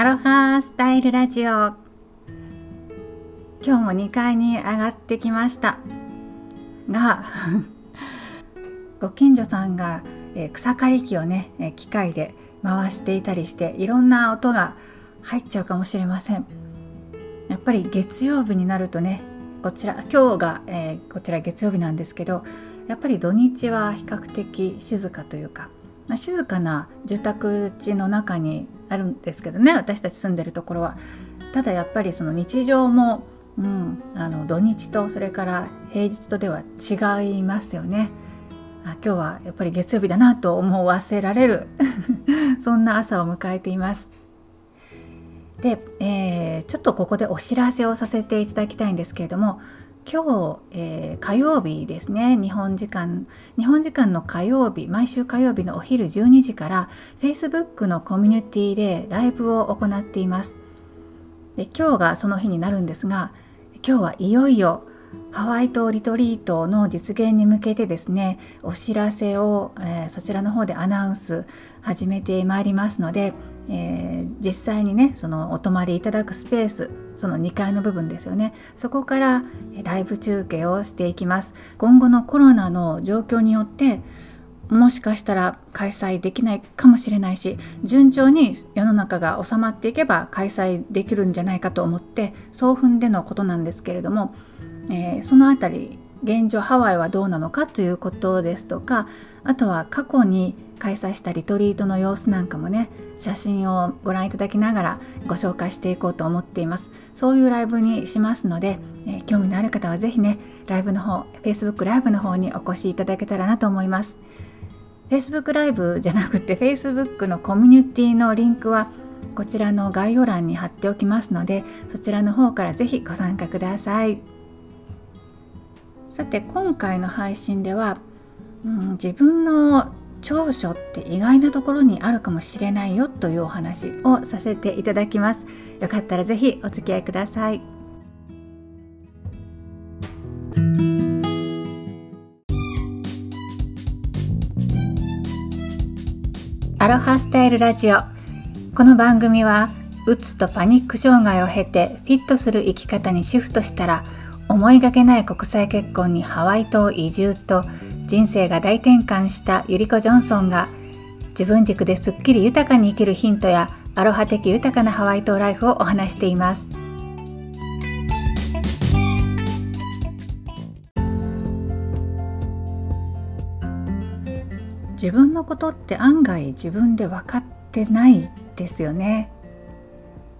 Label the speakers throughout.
Speaker 1: アロハスタイルラジオ。今日も2階に上がってきました。がご近所さんが草刈り機をね機械で回していたりしていろんな音が入っちゃうかもしれません。やっぱり月曜日になるとねこちら今日が、えー、こちら月曜日なんですけどやっぱり土日は比較的静かというか、まあ、静かな住宅地の中にあるんですけどね私たち住んでるところは。ただやっぱりその日常も、うん、あの土日とそれから平日とでは違いますよね。あ今日はやっぱり月曜日だなと思わせられる そんな朝を迎えています。で、えー、ちょっとここでお知らせをさせていただきたいんですけれども今日、えー、火曜日ですね。日本時間日本時間の火曜日毎週火曜日のお昼12時から Facebook のコミュニティでライブを行っています。で今日がその日になるんですが今日はいよいよハワイ島リトリートの実現に向けてですねお知らせを、えー、そちらの方でアナウンス始めてまいりますのでえー、実際にねそのお泊まりいただくスペースその2階の部分ですよね。そこからライブ中継をしていきます。今後のコロナの状況によってもしかしたら開催できないかもしれないし順調に世の中が収まっていけば開催できるんじゃないかと思ってそう踏んでのことなんですけれども、えー、その辺り現状ハワイはどうなのかということですとかあとは過去に開催したリトリートの様子なんかもね写真をご覧いただきながらご紹介していこうと思っています。そういうライブにしますので、えー、興味のある方は是非ねライブの方 Facebook ライブの方にお越しいただけたらなと思います。Facebook ライブじゃなくて Facebook のコミュニティのリンクはこちらの概要欄に貼っておきますのでそちらの方から是非ご参加ください。さて今回の配信では、うん、自分の長所って意外なところにあるかもしれないよというお話をさせていただきます。よかったらぜひお付き合いください。アロハスタイルラジオ。この番組はうつとパニック障害を経てフィットする生き方にシフトしたら思いがけない国際結婚にハワイ島移住と人生が大転換したゆりこ・ジョンソンが自分軸ですっきり豊かに生きるヒントやアロハ的豊かなハワイ島ライフをお話しています。自分のことって案外自分で分かってないですよね。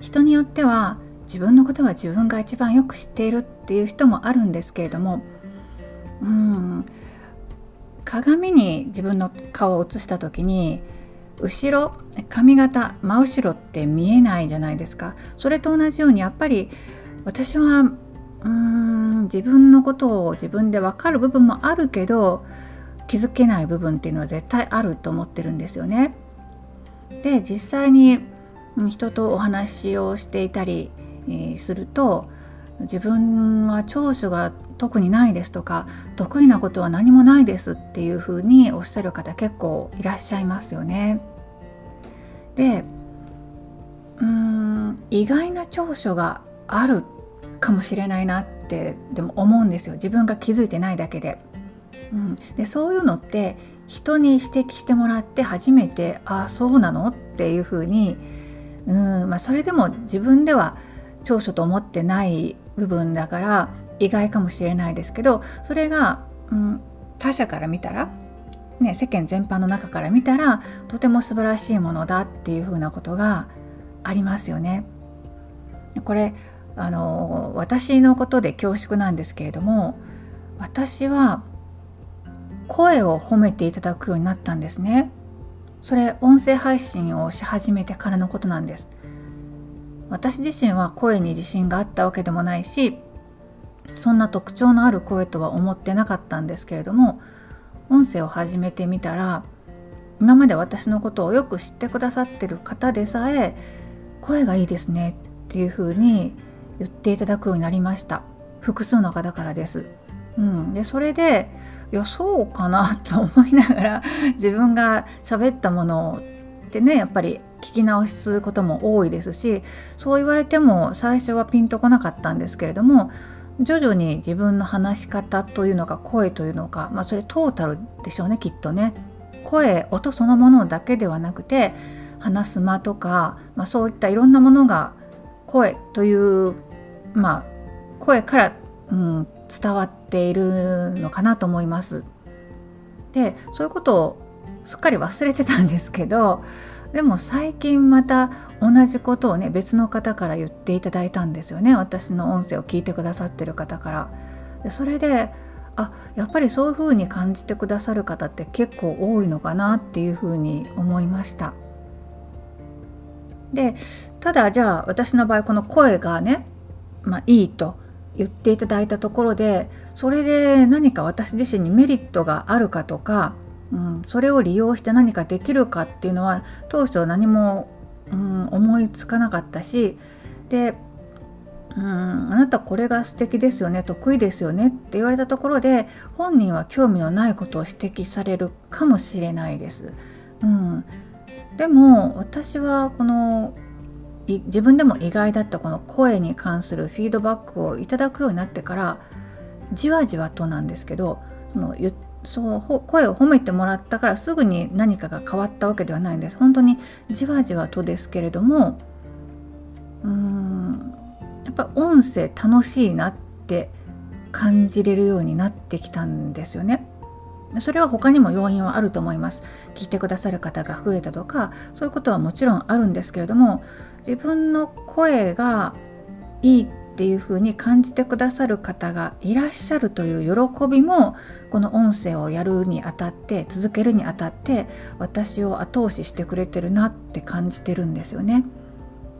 Speaker 1: 人によっては自分のことは自分が一番よく知っているっていう人もあるんですけれどもうん鏡に自分の顔を映した時に後ろ髪型真後ろって見えないじゃないですかそれと同じようにやっぱり私はうーん自分のことを自分で分かる部分もあるけど気づけない部分っていうのは絶対あると思ってるんですよね。で実際に人とお話をしていたりすると自分は長所が特にないですとか得意なことは何もないですっていうふうにおっしゃる方結構いらっしゃいますよね。でうーん意外な長所があるかもしれないなってでも思うんですよ自分が気づいてないだけで。うん、でそういうのって人に指摘してもらって初めてああそうなのっていうふうにうん、まあ、それでも自分では長所と思ってない部分だから意外かもしれないですけどそれが、うん、他者から見たら、ね、世間全般の中から見たらとても素晴らしいものだっていうふうなことがありますよね。これあの私のことで恐縮なんですけれども私は声を褒めていただくようになったんですね。それ音声配信をし始めてからのことなんです。私自身は声に自信があったわけでもないしそんな特徴のある声とは思ってなかったんですけれども音声を始めてみたら今まで私のことをよく知ってくださってる方でさえ声がいいですねっていうふうに言っていただくようになりました複数の方からです。うん、でそれでいやそうかなと思いながら自分が喋ったものってねやっぱり聞き直すことも多いですしそう言われても最初はピンとこなかったんですけれども徐々に自分の話し方というのか声というのか、まあ、それトータルでしょうねきっとね声音そのものだけではなくて話す間とか、まあ、そういったいろんなものが声というまあ声から、うん、伝わっているのかなと思います。でそういうことをすっかり忘れてたんですけどでも最近また同じことをね別の方から言っていただいたんですよね私の音声を聞いてくださってる方から。それであやっぱりそういうふうに感じてくださる方って結構多いのかなっていうふうに思いました。でただじゃあ私の場合この声がね、まあ、いいと言っていただいたところでそれで何か私自身にメリットがあるかとか、うん、それを利用して何かできるかっていうのは当初何も、うん、思いつかなかったしで、うん、あなたこれが素敵ですよね得意ですよねって言われたところで本人は興味のないことを指摘されるかもしれないです。うん、でも私はこの自分でも意外だったこの声に関するフィードバックをいただくようになってからじわじわとなんですけどそのそう声を褒めてもらったからすぐに何かが変わったわけではないんです本当にじわじわとですけれどもうーんやっぱ音声楽しいなって感じれるようになってきたんですよね。それは他にも要因はあると思います。聞いてくださる方が増えたとかそういうことはもちろんあるんですけれども自分の声がいいっていうふうに感じてくださる方がいらっしゃるという喜びもこの音声をやるにあたって続けるにあたって私を後押ししてくれてるなって感じてるんですよね。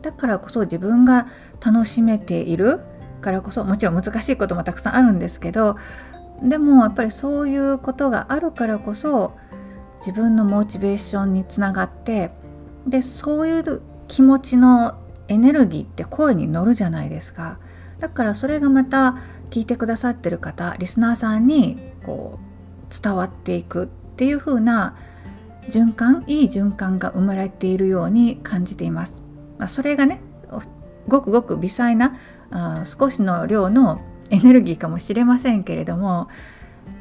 Speaker 1: だからこそ自分が楽しめているからこそもちろん難しいこともたくさんあるんですけどでもやっぱりそういうことがあるからこそ自分のモチベーションにつながってでそういう気持ちのエネルギーって声に乗るじゃないですかだからそれがまた聞いてくださってる方リスナーさんにこう伝わっていくっていう風な循環いい循環が生まれているように感じています。まあ、それがねごくごく微細なあ少しの量のエネルギーかもしれませんけれども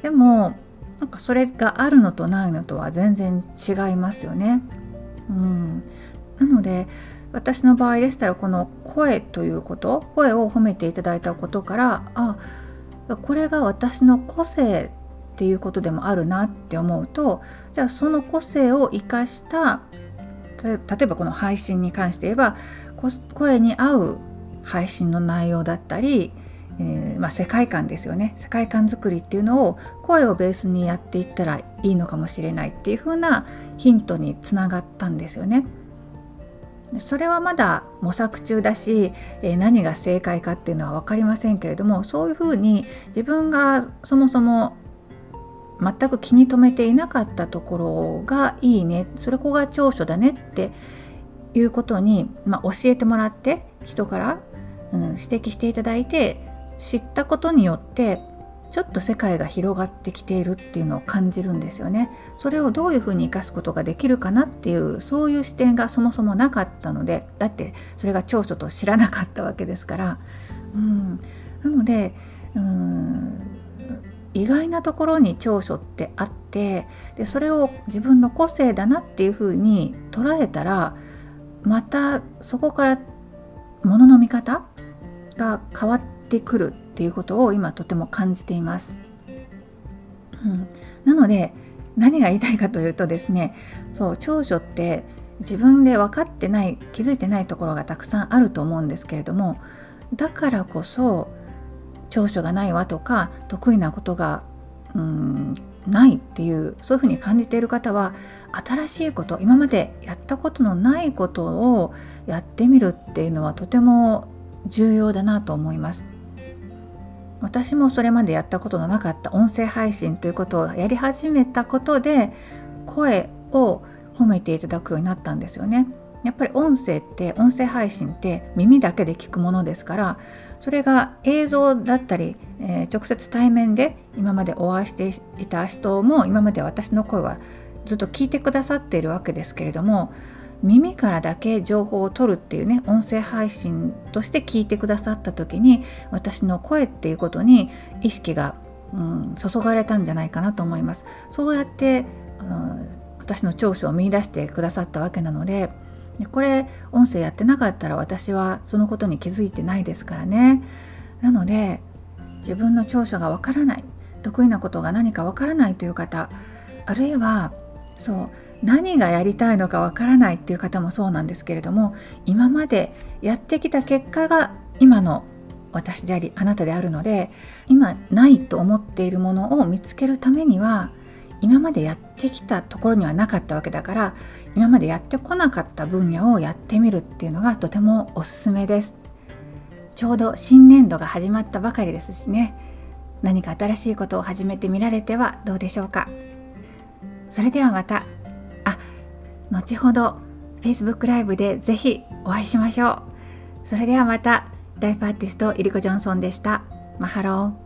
Speaker 1: でもなんかそれがあるのとないのとは全然違いますよね。うん、なので私の場合でしたらこの声ということ声を褒めていただいたことからあこれが私の個性っていうことでもあるなって思うとじゃあその個性を生かした例えばこの配信に関して言えば声に合う配信の内容だったり、えー、まあ、世界観ですよね世界観作りっていうのを声をベースにやっていったらいいのかもしれないっていう風なヒントにつながったんですよね。それはまだ模索中だし、え何が正解かっていうのは分かりませんけれどもそういうふうに自分がそもそも全く気に留めていなかったところがいいねそれこが長所だねっていうことに、まあ、教えてもらって人から、うん、指摘していただいて知ったことによってちょっと世界が広がってきているっていうのを感じるんですよね。それをどういうふうに生かすことができるかなっていうそういう視点がそもそもなかったのでだってそれが長所と知らなかったわけですから。うん、なのでうん意外なところに長所ってあってでそれを自分の個性だなっていうふうに捉えたらまたそこからものの見方が変わってくるっていうことを今とても感じています。うん、なので何が言いたいかというとですねそう長所って自分で分かってない気づいてないところがたくさんあると思うんですけれどもだからこそ長所がないわとか得意なことがうんないっていうそういうふうに感じている方は新しいこと今までやったことのないことをやってみるっていうのはとても重要だなと思います。私もそれまでやったことのなかった音声配信ということをやり始めたことで声を褒めていただくようになったんですよね。やっぱり音声って音声配信って耳だけで聞くものですからそれが映像だったり、えー、直接対面で今までお会いしていた人も今まで私の声はずっと聞いてくださっているわけですけれども耳からだけ情報を取るっていうね音声配信として聞いてくださった時に私の声っていうことに意識が、うん、注がれたんじゃないかなと思います。そうやって、うん、私の長所を見出してくださったわけなのでこれ音声やってなかったら私はそのことに気づいてないですからね。なので自分の長所がわからない得意なことが何かわからないという方あるいはそう何がやりたいのかわからないっていう方もそうなんですけれども今までやってきた結果が今の私でありあなたであるので今ないと思っているものを見つけるためには今までやってきたところにはなかったわけだから今までやってこなかった分野をやってみるっていうのがとてもおすすめです。ちょうど新年度が始まったばかりですしね。何か新しいことを始めてみられてはどうでしょうか。それではまた。後ほど Facebook ライブでぜひお会いしましょう。それではまたライフアーティストイリコ・ジョンソンでした。マハロー。